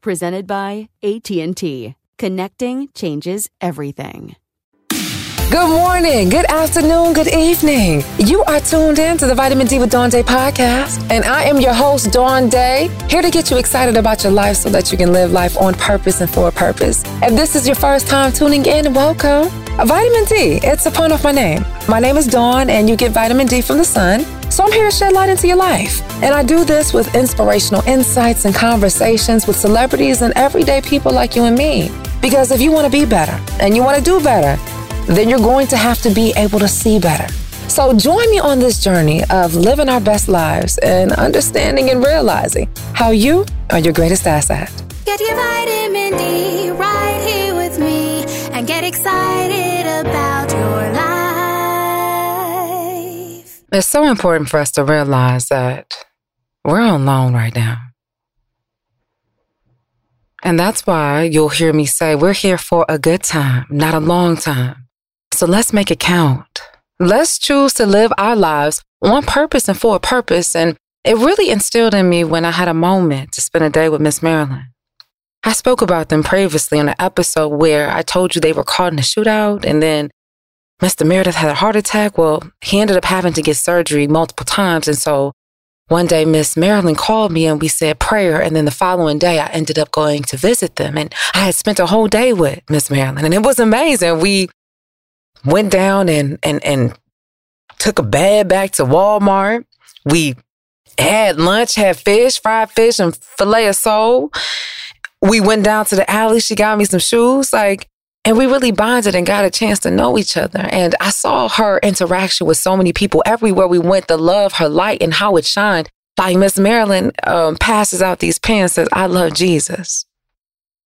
presented by AT&T. Connecting changes everything. Good morning, good afternoon, good evening. You are tuned in to the Vitamin D with Dawn Dai podcast, and I am your host, Dawn Dai, here to get you excited about your life so that you can live life on purpose and for a purpose. If this is your first time tuning in, welcome. Vitamin D, it's a pun of my name. My name is Dawn, and you get vitamin D from the sun. So I'm here to shed light into your life. And I do this with inspirational insights and conversations with celebrities and everyday people like you and me. Because if you want to be better and you want to do better, then you're going to have to be able to see better. So join me on this journey of living our best lives and understanding and realizing how you are your greatest asset. Get your vitamin D right here with me and get excited It's so important for us to realize that we're on loan right now. And that's why you'll hear me say we're here for a good time, not a long time. So let's make it count. Let's choose to live our lives on purpose and for a purpose. And it really instilled in me when I had a moment to spend a day with Miss Marilyn. I spoke about them previously in an episode where I told you they were caught in a shootout and then Mr. Meredith had a heart attack. Well, he ended up having to get surgery multiple times. And so one day Miss Marilyn called me and we said prayer. And then the following day I ended up going to visit them. And I had spent a whole day with Miss Marilyn and it was amazing. We went down and and and took a bag back to Walmart. We had lunch, had fish, fried fish, and filet of sole. We went down to the alley. She got me some shoes, like, and we really bonded and got a chance to know each other. And I saw her interaction with so many people everywhere we went. The love, her light, and how it shined. Like Miss Marilyn um, passes out these pens, says, "I love Jesus."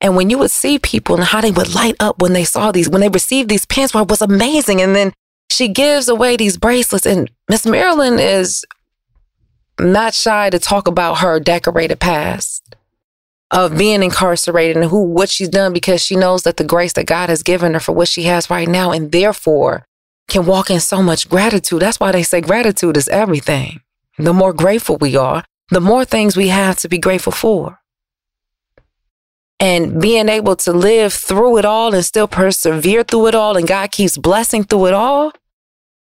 And when you would see people and how they would light up when they saw these, when they received these pins, well, was amazing. And then she gives away these bracelets. And Miss Marilyn is not shy to talk about her decorated past of being incarcerated and who what she's done because she knows that the grace that God has given her for what she has right now and therefore can walk in so much gratitude. That's why they say gratitude is everything. The more grateful we are, the more things we have to be grateful for and being able to live through it all and still persevere through it all and God keeps blessing through it all.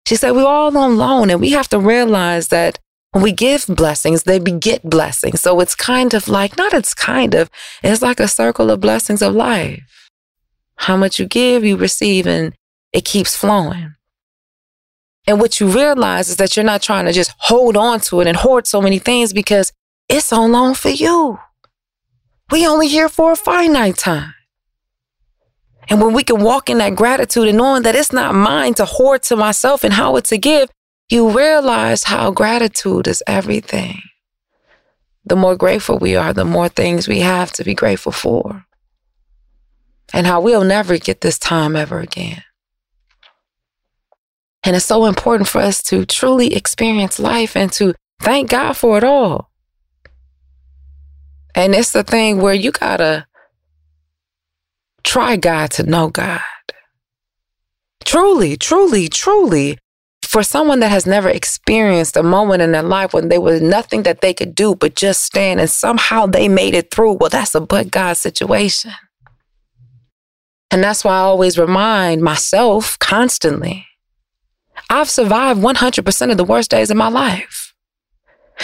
She said, we're all on loan and we have to realize that we give blessings, they beget blessings. So it's kind of like, not it's kind of, it's like a circle of blessings of life. How much you give, you receive, and it keeps flowing. And what you realize is that you're not trying to just hold on to it and hoard so many things because it's on loan for you. We only here for a finite time. And when we can walk in that gratitude and knowing that it's not mine to hoard to myself and how it to give, you realize how gratitude is everything. The more grateful we are, the more things we have to be grateful for. And how we'll never get this time ever again. And it's so important for us to truly experience life and to thank God for it all. And it's the thing where you gotta try God to know God. Truly, truly, truly, for someone that has never experienced a moment in their life when there was nothing that they could do but just stand and somehow they made it through, well, that's a but God situation. And that's why I always remind myself constantly I've survived 100% of the worst days of my life.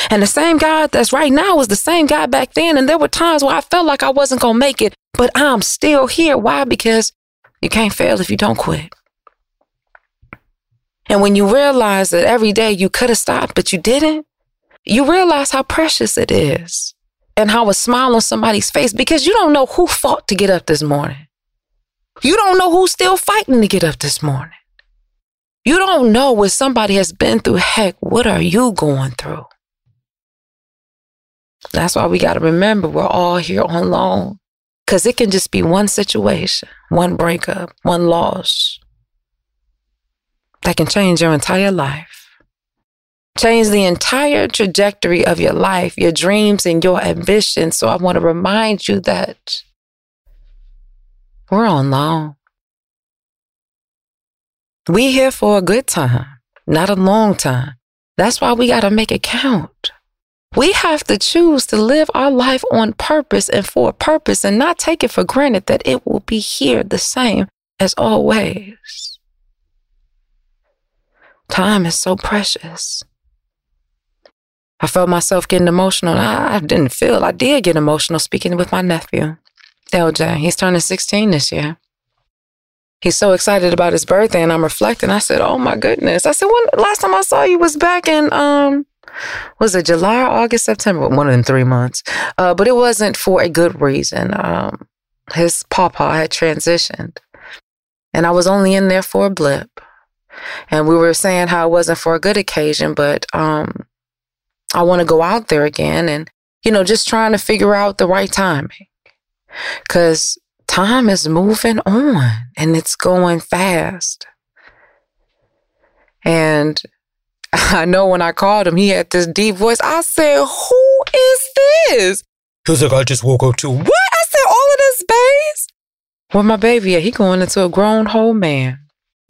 And the same God that's right now is the same God back then. And there were times where I felt like I wasn't going to make it. but I'm still here. Why? Because you can't fail if you don't quit. And when you realize that every day you could have stopped, but you didn't, you realize how precious it is and how a smile on somebody's face because you don't know who fought to get up this morning. You don't know who's still fighting to get up this morning. You don't know what somebody has been through. Heck, what are you going through? That's why we got to remember we're all here on loan because it can just be one situation, one breakup, one loss that can change your entire life. Change the entire trajectory of your life, your dreams, and your ambitions. So I want to remind you that we're on loan. We here for a good time, not a long time. That's why we got to make it count. We have to choose to live our life on purpose and for a purpose and not take it for granted that it will be here the same as always. Time is so precious. I felt myself getting emotional. I, didn't feel, I did get emotional speaking with my nephew, LJ. He's turning 16 this year. He's so excited about his birthday, and I'm reflecting. I said, "Oh my goodness!" I said, "When last time I saw you was back in um, was it July, August, September? One of in three months. Uh, but it wasn't for a good reason. Um, his papa had transitioned, and I was only in there for a blip. And we were saying how it wasn't for a good occasion, but um, I want to go out there again and, you know, just trying to figure out the right timing. Because time is moving on and it's going fast. And I know when I called him, he had this deep voice. I said, Who is this? He was like, I just woke up too. What? I said, All of this bass? Where my baby at? He going into a grown whole man.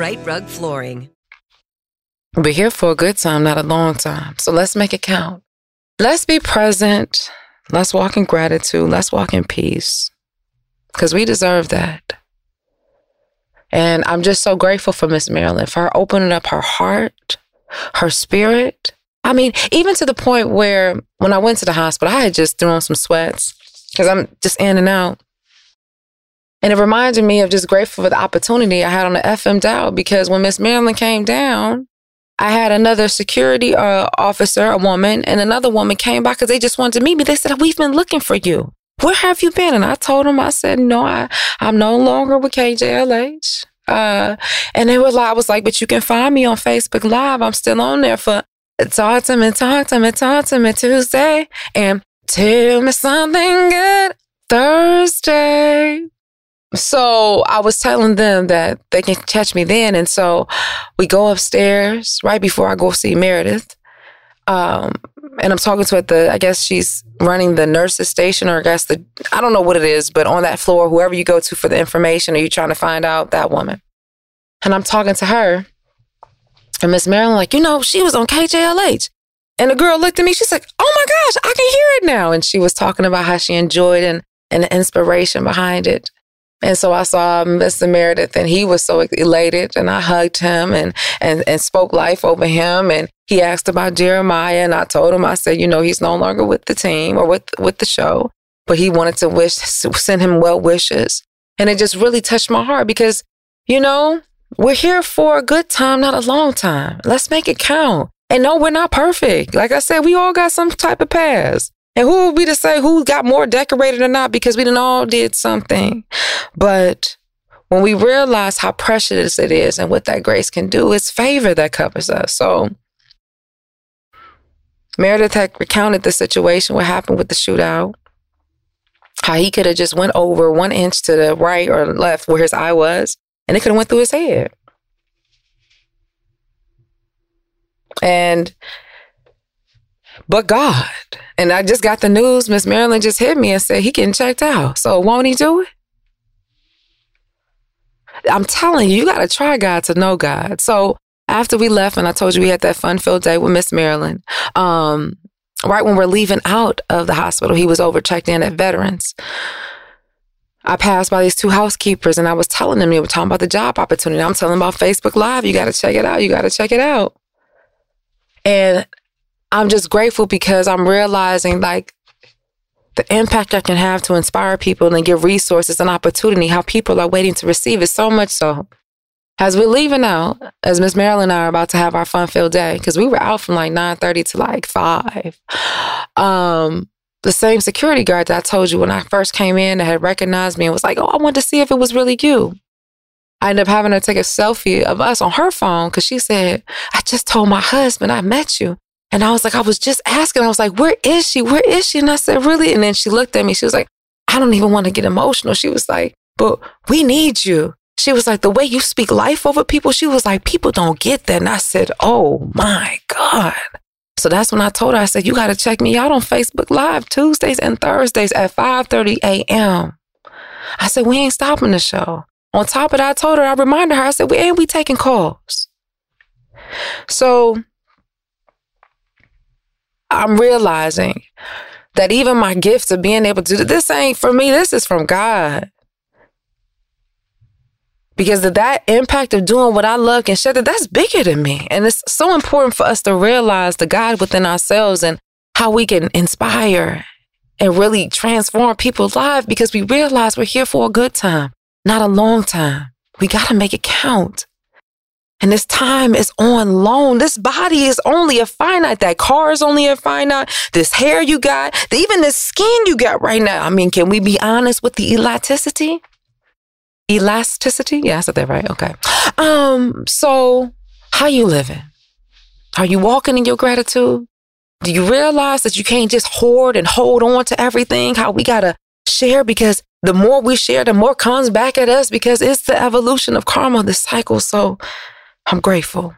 Rite Rug Flooring. We're here for a good time, not a long time. So let's make it count. Let's be present. Let's walk in gratitude. Let's walk in peace because we deserve that. And I'm just so grateful for Miss Marilyn for opening up her heart, her spirit. I mean, even to the point where when I went to the hospital, I had just thrown some sweats because I'm just in and out. And it reminded me of just grateful for the opportunity I had on the FM dial because when Miss Marilyn came down, I had another security uh, officer, a woman, and another woman came by because they just wanted to meet me. They said, We've been looking for you. Where have you been? And I told them, I said, No, I, I'm no longer with KJLH. Uh, and they were like, I was like, But you can find me on Facebook Live. I'm still on there for Talk to Me, Talk to Me, Talk to Me Tuesday. And Tell Me Something Good Thursday. So I was telling them that they can catch me then. And so we go upstairs right before I go see Meredith. Um, and I'm talking to her at the, I guess she's running the nurses station or I guess the, I don't know what it is, but on that floor, whoever you go to for the information, are you trying to find out that woman? And I'm talking to her and Miss Marilyn, like, you know, she was on KJLH. And the girl looked at me, she's like, oh my gosh, I can hear it now. And she was talking about how she enjoyed and, and the inspiration behind it. And so I saw Mr. Meredith and he was so elated and I hugged him and, and, and spoke life over him. And he asked about Jeremiah and I told him, I said, you know, he's no longer with the team or with, with the show, but he wanted to wish, send him well wishes. And it just really touched my heart because, you know, we're here for a good time, not a long time. Let's make it count. And no, we're not perfect. Like I said, we all got some type of past. And who would be to say who got more decorated or not because we didn't all did something. But when we realize how precious it is and what that grace can do, it's favor that covers us. So Meredith had recounted the situation, what happened with the shootout, how he could have just went over one inch to the right or left where his eye was, and it could have went through his head. And but God. And I just got the news. Miss Marilyn just hit me and said he getting checked out. So won't he do it? I'm telling you, you got to try God to know God. So after we left, and I told you we had that fun filled day with Miss Marilyn, um, right when we're leaving out of the hospital, he was over checked in at Veterans. I passed by these two housekeepers and I was telling them, they were talking about the job opportunity. I'm telling them about Facebook Live. You got to check it out. You got to check it out. And I'm just grateful because I'm realizing like the impact I can have to inspire people and give resources and opportunity, how people are waiting to receive it so much so. As we're leaving out, as Miss Marilyn and I are about to have our fun filled day, because we were out from like 9.30 to like 5. Um, the same security guard that I told you when I first came in that had recognized me and was like, oh, I wanted to see if it was really you. I ended up having her take a selfie of us on her phone because she said, I just told my husband I met you. And I was like, I was just asking. I was like, where is she? Where is she? And I said, really? And then she looked at me. She was like, I don't even want to get emotional. She was like, but we need you. She was like, the way you speak life over people, she was like, people don't get that. And I said, oh my God. So that's when I told her, I said, you got to check me out on Facebook Live Tuesdays and Thursdays at 5.30 a.m. I said, we ain't stopping the show. On top of that, I told her, I reminded her, I said, we ain't we taking calls. So I'm realizing that even my gift of being able to do this ain't for me, this is from God. Because of that impact of doing what I love can share that that's bigger than me. And it's so important for us to realize the God within ourselves and how we can inspire and really transform people's lives because we realize we're here for a good time, not a long time. We got to make it count. And this time is on loan. This body is only a finite. That car is only a finite. This hair you got, even the skin you got right now. I mean, can we be honest with the elasticity? Elasticity? Yeah, I said that right. Okay. Um, so how you living? Are you walking in your gratitude? Do you realize that you can't just hoard and hold on to everything? How we gotta share because the more we share, the more comes back at us because it's the evolution of karma, the cycle. So I'm grateful.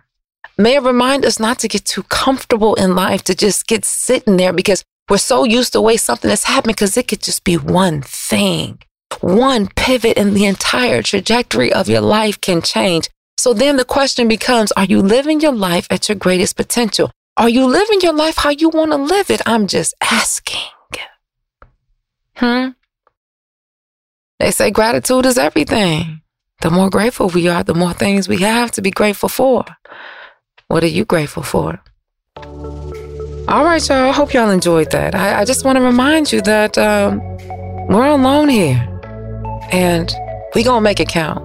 May it remind us not to get too comfortable in life, to just get sitting there because we're so used to the way something has happened because it could just be one thing. One pivot in the entire trajectory of your life can change. So then the question becomes, are you living your life at your greatest potential? Are you living your life how you want to live it? I'm just asking. Hmm? They say gratitude is everything. The more grateful we are, the more things we have to be grateful for. What are you grateful for? All right, y'all. I hope y'all enjoyed that. I, I just want to remind you that um, we're alone here and we going to make it count.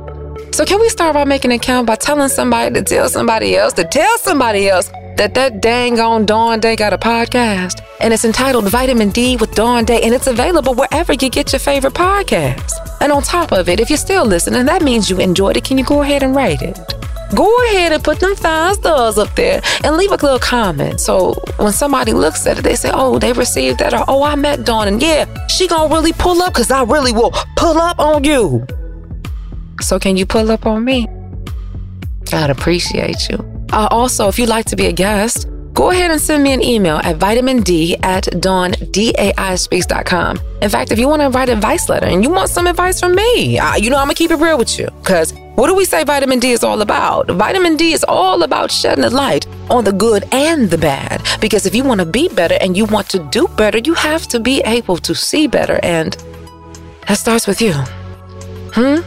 So, can we start by making it count by telling somebody to tell somebody else to tell somebody else that that dang on Dawn Dai got a podcast? And it's entitled Vitamin D with Dawn Dai, and it's available wherever you get your favorite podcasts. And on top of it, if you're still listening, that means you enjoyed it. Can you go ahead and rate it? Go ahead and put them five stars up there and leave a little comment. So when somebody looks at it, they say, oh, they received that, or oh, I met Dawn, and yeah, she gonna really pull up because I really will pull up on you. So can you pull up on me? I'd appreciate you. Uh, also, if you'd like to be a guest, go ahead and send me an email at vitamin D at dawndaiSpeaks.com. In fact, if you want to write advice letter and you want some advice from me, uh, you know, I'm going to keep it real with you because what do we say vitamin D is all about? Vitamin D is all about shedding a light on the good and the bad. Because if you want to be better and you want to do better, you have to be able to see better. And that starts with you. Hmm?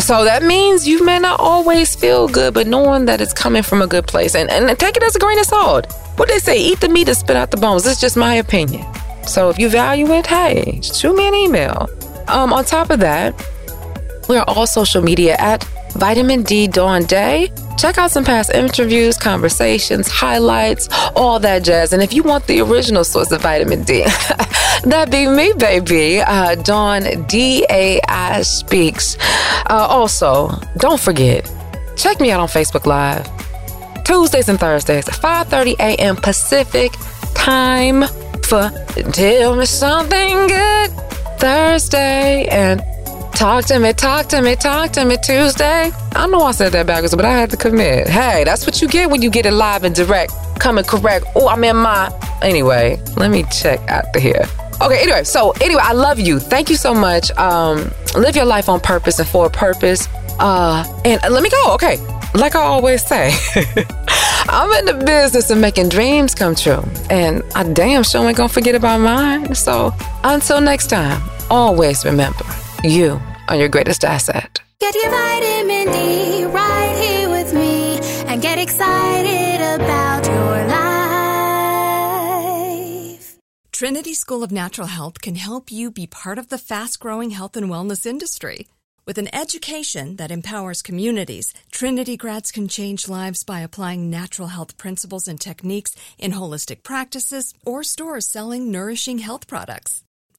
So that means you may not always feel good, but knowing that it's coming from a good place and, and take it as a grain of salt. What they say, eat the meat and spit out the bones. It's just my opinion. So if you value it, hey, shoot me an email. Um, on top of that, we are all social media at Vitamin D Dawn Dai. Check out some past interviews, conversations, highlights, all that jazz. And if you want the original source of vitamin D, that'd be me, baby. Uh, Dawn D A I Speaks. Uh, also, don't forget, check me out on Facebook Live. Tuesdays and Thursdays, 5:30 a.m. Pacific time for Tell Me Something Good Thursday and Talk to me, talk to me, talk to me Tuesday. I know I said that backwards, but I had to commit. Hey, that's what you get when you get it live and direct, coming correct. Oh, I'm in my. Anyway, let me check out the here. Okay, anyway, so anyway, I love you. Thank you so much. Um, live your life on purpose and for a purpose. Uh, and let me go. Okay, like I always say, I'm in the business of making dreams come true, and I damn sure ain't gonna forget about mine. So until next time, always remember you are your greatest asset. Get your vitamin D right here with me and get excited about your life. Trinity School of Natural Health can help you be part of the fast growing health and wellness industry. With an education that empowers communities, Trinity grads can change lives by applying natural health principles and techniques in holistic practices or stores selling nourishing health products.